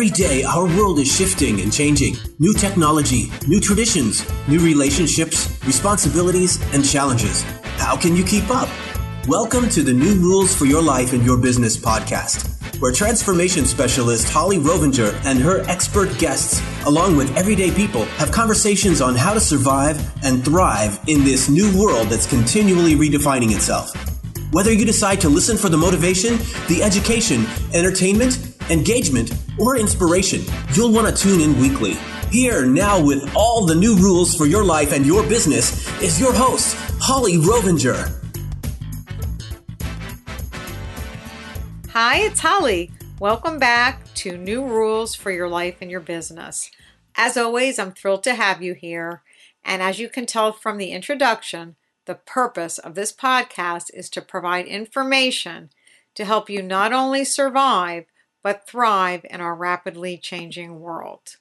Every day, our world is shifting and changing. New technology, new traditions, new relationships, responsibilities, and challenges. How can you keep up? Welcome to the New Rules for Your Life and Your Business podcast, where transformation specialist Holli Rovenger and her expert guests, along with everyday people, have conversations on how to survive and thrive in this new world that's continually redefining itself. Whether you decide to listen for the motivation, the education, entertainment, engagement, or inspiration, you'll want to tune in weekly. Here now with all the new rules for your life and your business is your host, Holli Rovenger. Hi, it's Holli. Welcome back to New Rules for Your Life and Your Business. As always, I'm thrilled to have you here. And as you can tell from the introduction, the purpose of this podcast is to provide information to help you not only survive, but thrive in our rapidly changing world.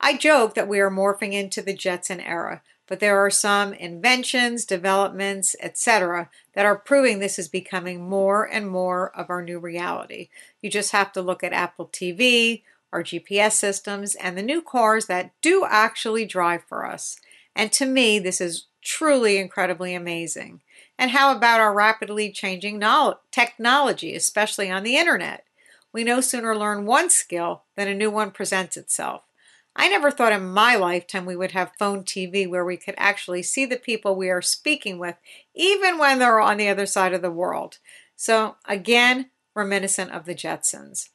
I joke that we are morphing into the Jetson era, but there are some inventions, developments, etc., that are proving this is becoming more and more of our new reality. You just have to look at Apple TV, our GPS systems, and the new cars that do actually drive for us. And to me, this is truly incredibly amazing. And how about our rapidly changing technology, especially on the internet? We no sooner learn one skill than a new one presents itself. I never thought in my lifetime we would have phone TV where we could actually see the people we are speaking with, even when they're on the other side of the world. So, again, reminiscent of the Jetsons.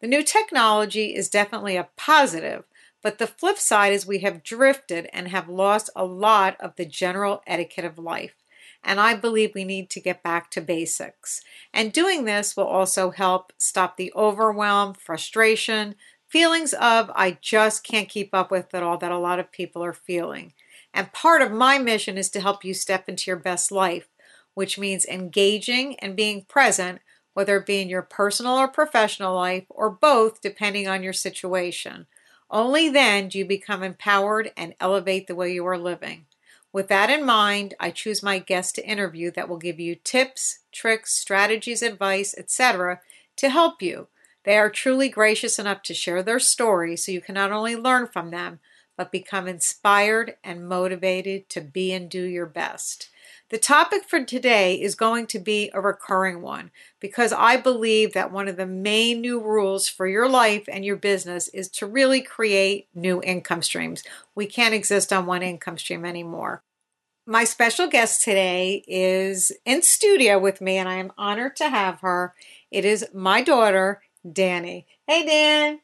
The new technology is definitely a positive, but the flip side is we have drifted and have lost a lot of the general etiquette of life and I believe we need to get back to basics. And doing this will also help stop the overwhelm, frustration, feelings of I just can't keep up with it all that a lot of people are feeling. And part of my mission is to help you step into your best life, which means engaging and being present, whether it be in your personal or professional life, or both, depending on your situation. Only then do you become empowered and elevate the way you are living. With that in mind, I choose my guests to interview that will give you tips, tricks, strategies, advice, etc. to help you. They are truly gracious enough to share their story so you can not only learn from them, but become inspired and motivated to be and do your best. The topic for today is going to be a recurring one because I believe that one of the main new rules for your life and your business is to really create new income streams. We can't exist on one income stream anymore. My special guest today is in studio with me, and I am honored to have her. It is my daughter, Dani. Hey, Dan.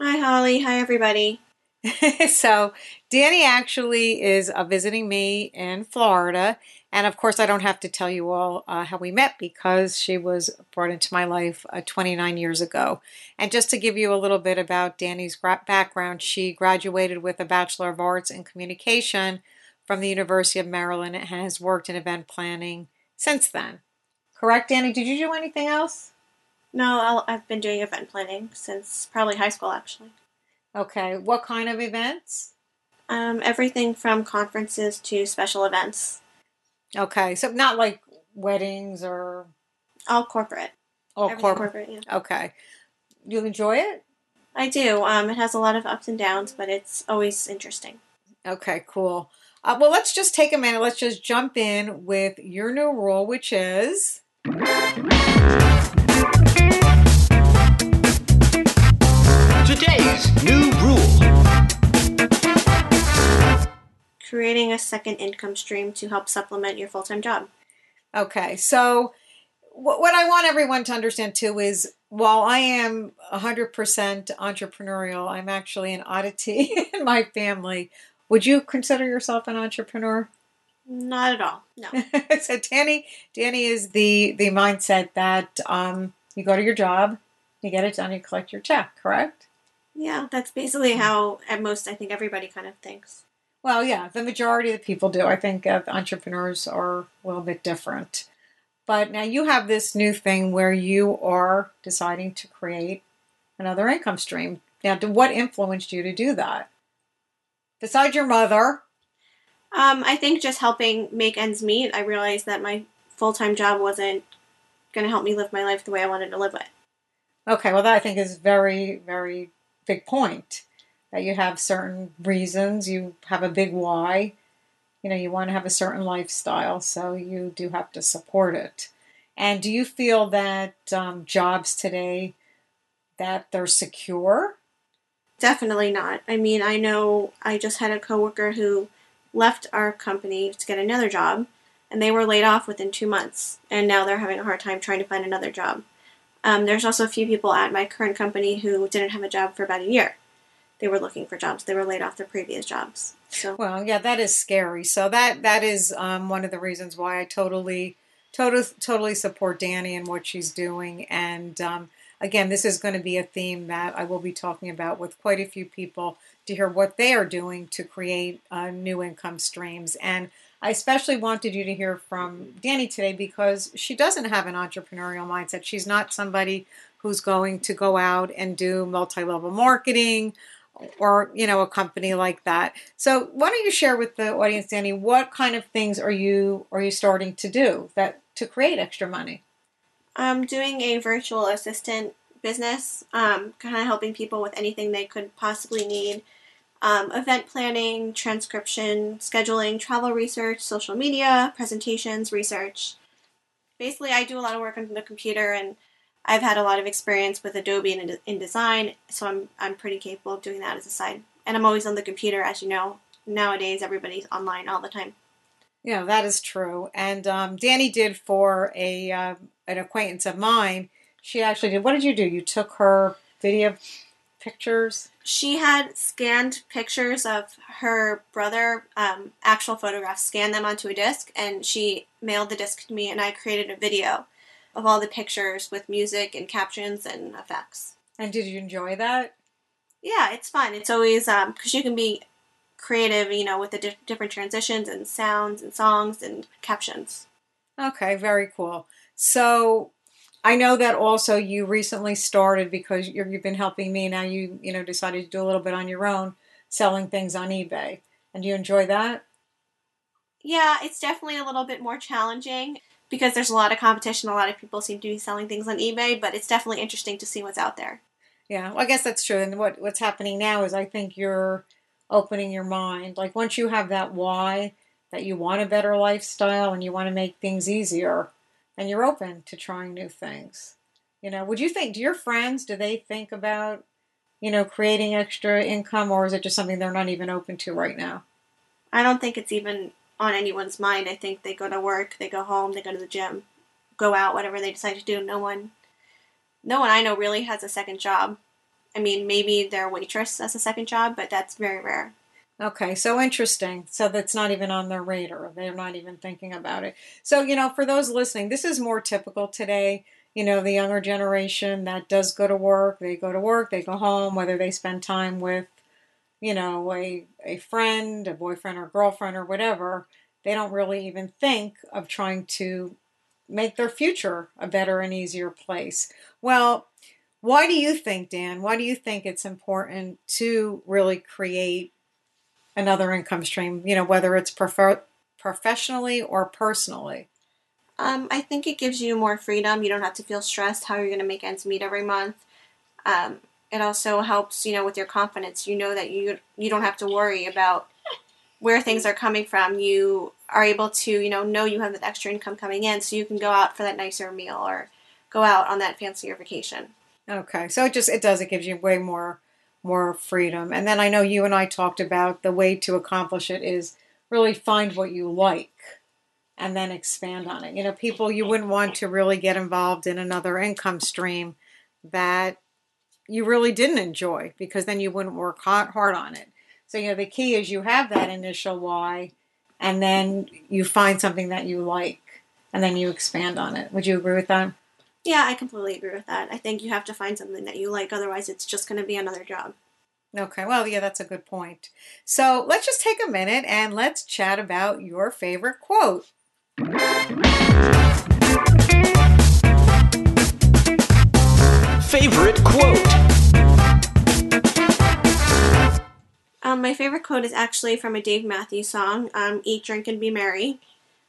Hi, Holli. Hi, everybody. so, Dani actually is uh, visiting me in Florida, and of course, I don't have to tell you all uh, how we met because she was brought into my life uh, 29 years ago. And just to give you a little bit about Dani's background, she graduated with a Bachelor of Arts in Communication from the University of Maryland and has worked in event planning since then. Correct, Dani? Did you do anything else? No, i have been doing event planning since probably high school, actually. Okay. What kind of events? Um, everything from conferences to special events. Okay, so not like weddings or all corporate. All corporate. corporate yeah. Okay, you enjoy it? I do. Um, it has a lot of ups and downs, but it's always interesting. Okay, cool. Uh, well, let's just take a minute. Let's just jump in with your new rule, which is. Today's new rule creating a second income stream to help supplement your full time job. Okay, so what I want everyone to understand too is while I am 100% entrepreneurial, I'm actually an oddity in my family. Would you consider yourself an entrepreneur? Not at all. No. so Dani, Dani is the the mindset that um, you go to your job, you get it done, you collect your check. Correct? Yeah, that's basically how at most I think everybody kind of thinks. Well, yeah, the majority of the people do. I think uh, entrepreneurs are a little bit different. But now you have this new thing where you are deciding to create another income stream. Now, what influenced you to do that? Besides your mother? Um, I think just helping make ends meet. I realized that my full time job wasn't going to help me live my life the way I wanted to live it. Okay, well, that I think is very, very big point that you have certain reasons, you have a big why, you know, you want to have a certain lifestyle, so you do have to support it. And do you feel that um, jobs today that they're secure? Definitely not. I mean, I know I just had a coworker who left our company to get another job, and they were laid off within two months, and now they're having a hard time trying to find another job. Um, there's also a few people at my current company who didn't have a job for about a year. They were looking for jobs. They were laid off their previous jobs. So well, yeah, that is scary. So that that is um, one of the reasons why I totally, totally, totally support Dani and what she's doing. And um, again, this is going to be a theme that I will be talking about with quite a few people to hear what they are doing to create uh, new income streams. And I especially wanted you to hear from Dani today because she doesn't have an entrepreneurial mindset. She's not somebody who's going to go out and do multi-level marketing or you know a company like that. So why don't you share with the audience, Dani, what kind of things are you are you starting to do that to create extra money? I'm doing a virtual assistant business, um, kind of helping people with anything they could possibly need. Um, event planning, transcription, scheduling, travel research, social media, presentations, research. Basically, I do a lot of work on the computer and I've had a lot of experience with Adobe and InDesign, so I'm I'm pretty capable of doing that as a side. And I'm always on the computer, as you know. Nowadays, everybody's online all the time. Yeah, that is true. And um, Dani did for a uh, an acquaintance of mine. She actually did. What did you do? You took her video pictures. She had scanned pictures of her brother, um, actual photographs, scanned them onto a disc, and she mailed the disc to me, and I created a video of all the pictures with music and captions and effects. And did you enjoy that? Yeah, it's fun. It's always um because you can be creative, you know, with the di- different transitions and sounds and songs and captions. Okay, very cool. So I know that also you recently started because you have been helping me. Now you you know decided to do a little bit on your own, selling things on eBay. And do you enjoy that? Yeah, it's definitely a little bit more challenging because there's a lot of competition. A lot of people seem to be selling things on eBay, but it's definitely interesting to see what's out there. Yeah, well, I guess that's true. And what what's happening now is I think you're opening your mind. Like once you have that why that you want a better lifestyle and you want to make things easier, and you're open to trying new things. You know, would you think? Do your friends do they think about you know creating extra income, or is it just something they're not even open to right now? I don't think it's even on anyone's mind. I think they go to work, they go home, they go to the gym, go out, whatever they decide to do. No one, no one I know really has a second job. I mean, maybe their waitress has a second job, but that's very rare. Okay, so interesting. So that's not even on their radar. They're not even thinking about it. So, you know, for those listening, this is more typical today. You know, the younger generation that does go to work, they go to work, they go home, whether they spend time with you know, a, a friend, a boyfriend or girlfriend or whatever, they don't really even think of trying to make their future a better and easier place. Well, why do you think, Dan? Why do you think it's important to really create another income stream? You know, whether it's prefer- professionally or personally. Um, I think it gives you more freedom. You don't have to feel stressed how you're going to make ends meet every month. Um, it also helps you know with your confidence you know that you you don't have to worry about where things are coming from you are able to you know know you have that extra income coming in so you can go out for that nicer meal or go out on that fancier vacation okay so it just it does it gives you way more more freedom and then i know you and i talked about the way to accomplish it is really find what you like and then expand on it you know people you wouldn't want to really get involved in another income stream that you really didn't enjoy because then you wouldn't work hard on it. So, you know, the key is you have that initial why and then you find something that you like and then you expand on it. Would you agree with that? Yeah, I completely agree with that. I think you have to find something that you like, otherwise, it's just going to be another job. Okay, well, yeah, that's a good point. So let's just take a minute and let's chat about your favorite quote. favorite quote? Um, my favorite quote is actually from a Dave Matthews song, um, Eat, Drink, and Be Merry.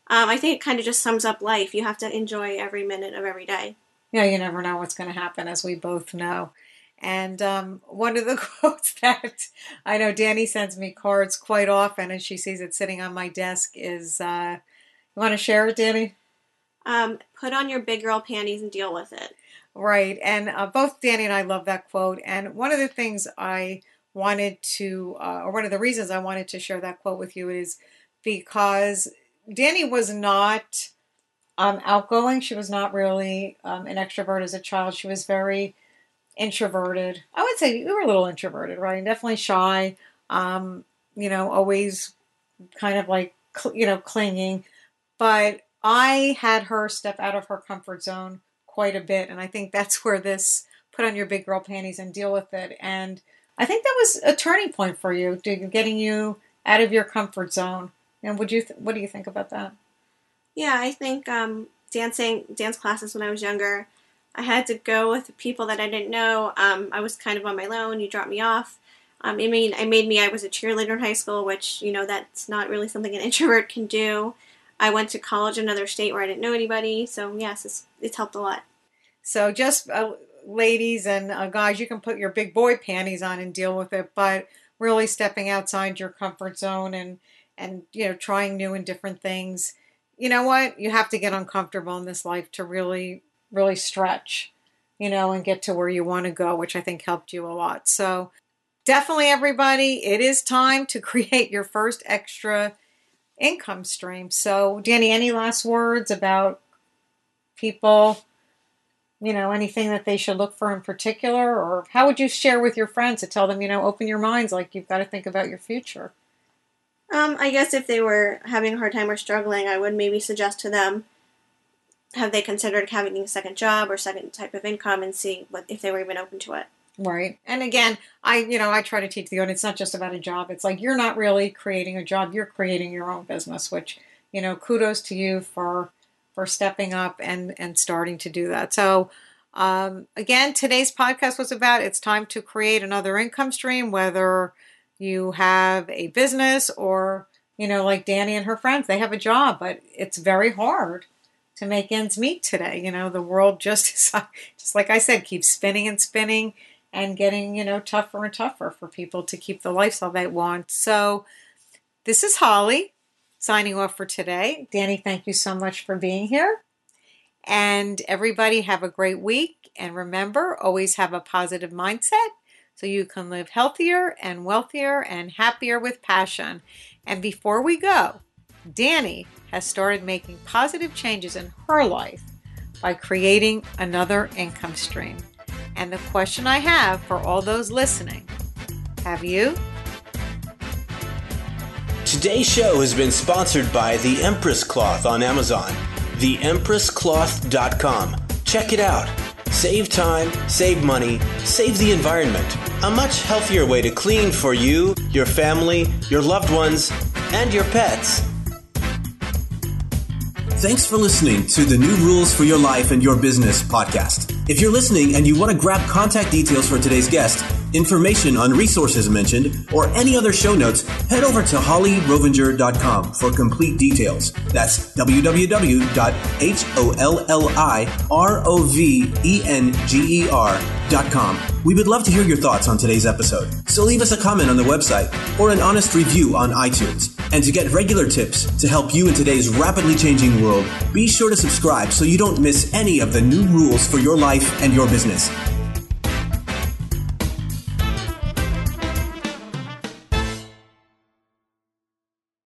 Um, I think it kind of just sums up life. You have to enjoy every minute of every day. You know, you never know what's going to happen, as we both know. And um, one of the quotes that I know Dani sends me cards quite often, and she sees it sitting on my desk is, uh, "You want to share it, Dani?" Um, put on your big girl panties and deal with it. Right, and uh, both Dani and I love that quote. And one of the things I wanted to, uh, or one of the reasons I wanted to share that quote with you is because Dani was not um, outgoing. She was not really um, an extrovert as a child. She was very introverted. I would say we were a little introverted, right? And definitely shy. Um, you know, always kind of like cl- you know clinging. But I had her step out of her comfort zone quite a bit, and I think that's where this put on your big girl panties and deal with it. And I think that was a turning point for you, getting you out of your comfort zone. And would you, th- what do you think about that? Yeah, I think um, dancing, dance classes when I was younger, I had to go with people that I didn't know. Um, I was kind of on my own. You dropped me off. Um, I mean, I made me. I was a cheerleader in high school, which you know that's not really something an introvert can do. I went to college in another state where I didn't know anybody, so yes, it's, it's helped a lot. So just uh, ladies and uh, guys, you can put your big boy panties on and deal with it, but really stepping outside your comfort zone and and you know trying new and different things. You know what? You have to get uncomfortable in this life to really really stretch, you know, and get to where you want to go, which I think helped you a lot. So definitely everybody, it is time to create your first extra income stream. So, Dani, any last words about people you know, anything that they should look for in particular? Or how would you share with your friends to tell them, you know, open your minds, like you've got to think about your future? Um, I guess if they were having a hard time or struggling, I would maybe suggest to them have they considered having a second job or second type of income and see what if they were even open to it. Right. And again, I you know, I try to teach the audience it's not just about a job. It's like you're not really creating a job, you're creating your own business, which, you know, kudos to you for for stepping up and and starting to do that. So um, again, today's podcast was about it's time to create another income stream, whether you have a business or you know, like Dani and her friends, they have a job, but it's very hard to make ends meet today. You know, the world just just like I said, keeps spinning and spinning and getting, you know, tougher and tougher for people to keep the lifestyle they want. So this is Holli signing off for today. Dani, thank you so much for being here. And everybody have a great week. And remember, always have a positive mindset so you can live healthier and wealthier and happier with passion. And before we go, Dani has started making positive changes in her life by creating another income stream. And the question I have for all those listening have you? Today's show has been sponsored by the Empress Cloth on Amazon. TheEmpressCloth.com. Check it out. Save time, save money, save the environment. A much healthier way to clean for you, your family, your loved ones, and your pets. Thanks for listening to the New Rules for Your Life and Your Business podcast. If you're listening and you want to grab contact details for today's guest, information on resources mentioned, or any other show notes, head over to hollirovenger.com for complete details. That's www.hollirovenger.com. We would love to hear your thoughts on today's episode, so leave us a comment on the website or an honest review on iTunes. And to get regular tips to help you in today's rapidly changing world, be sure to subscribe so you don't miss any of the new rules for your life and your business.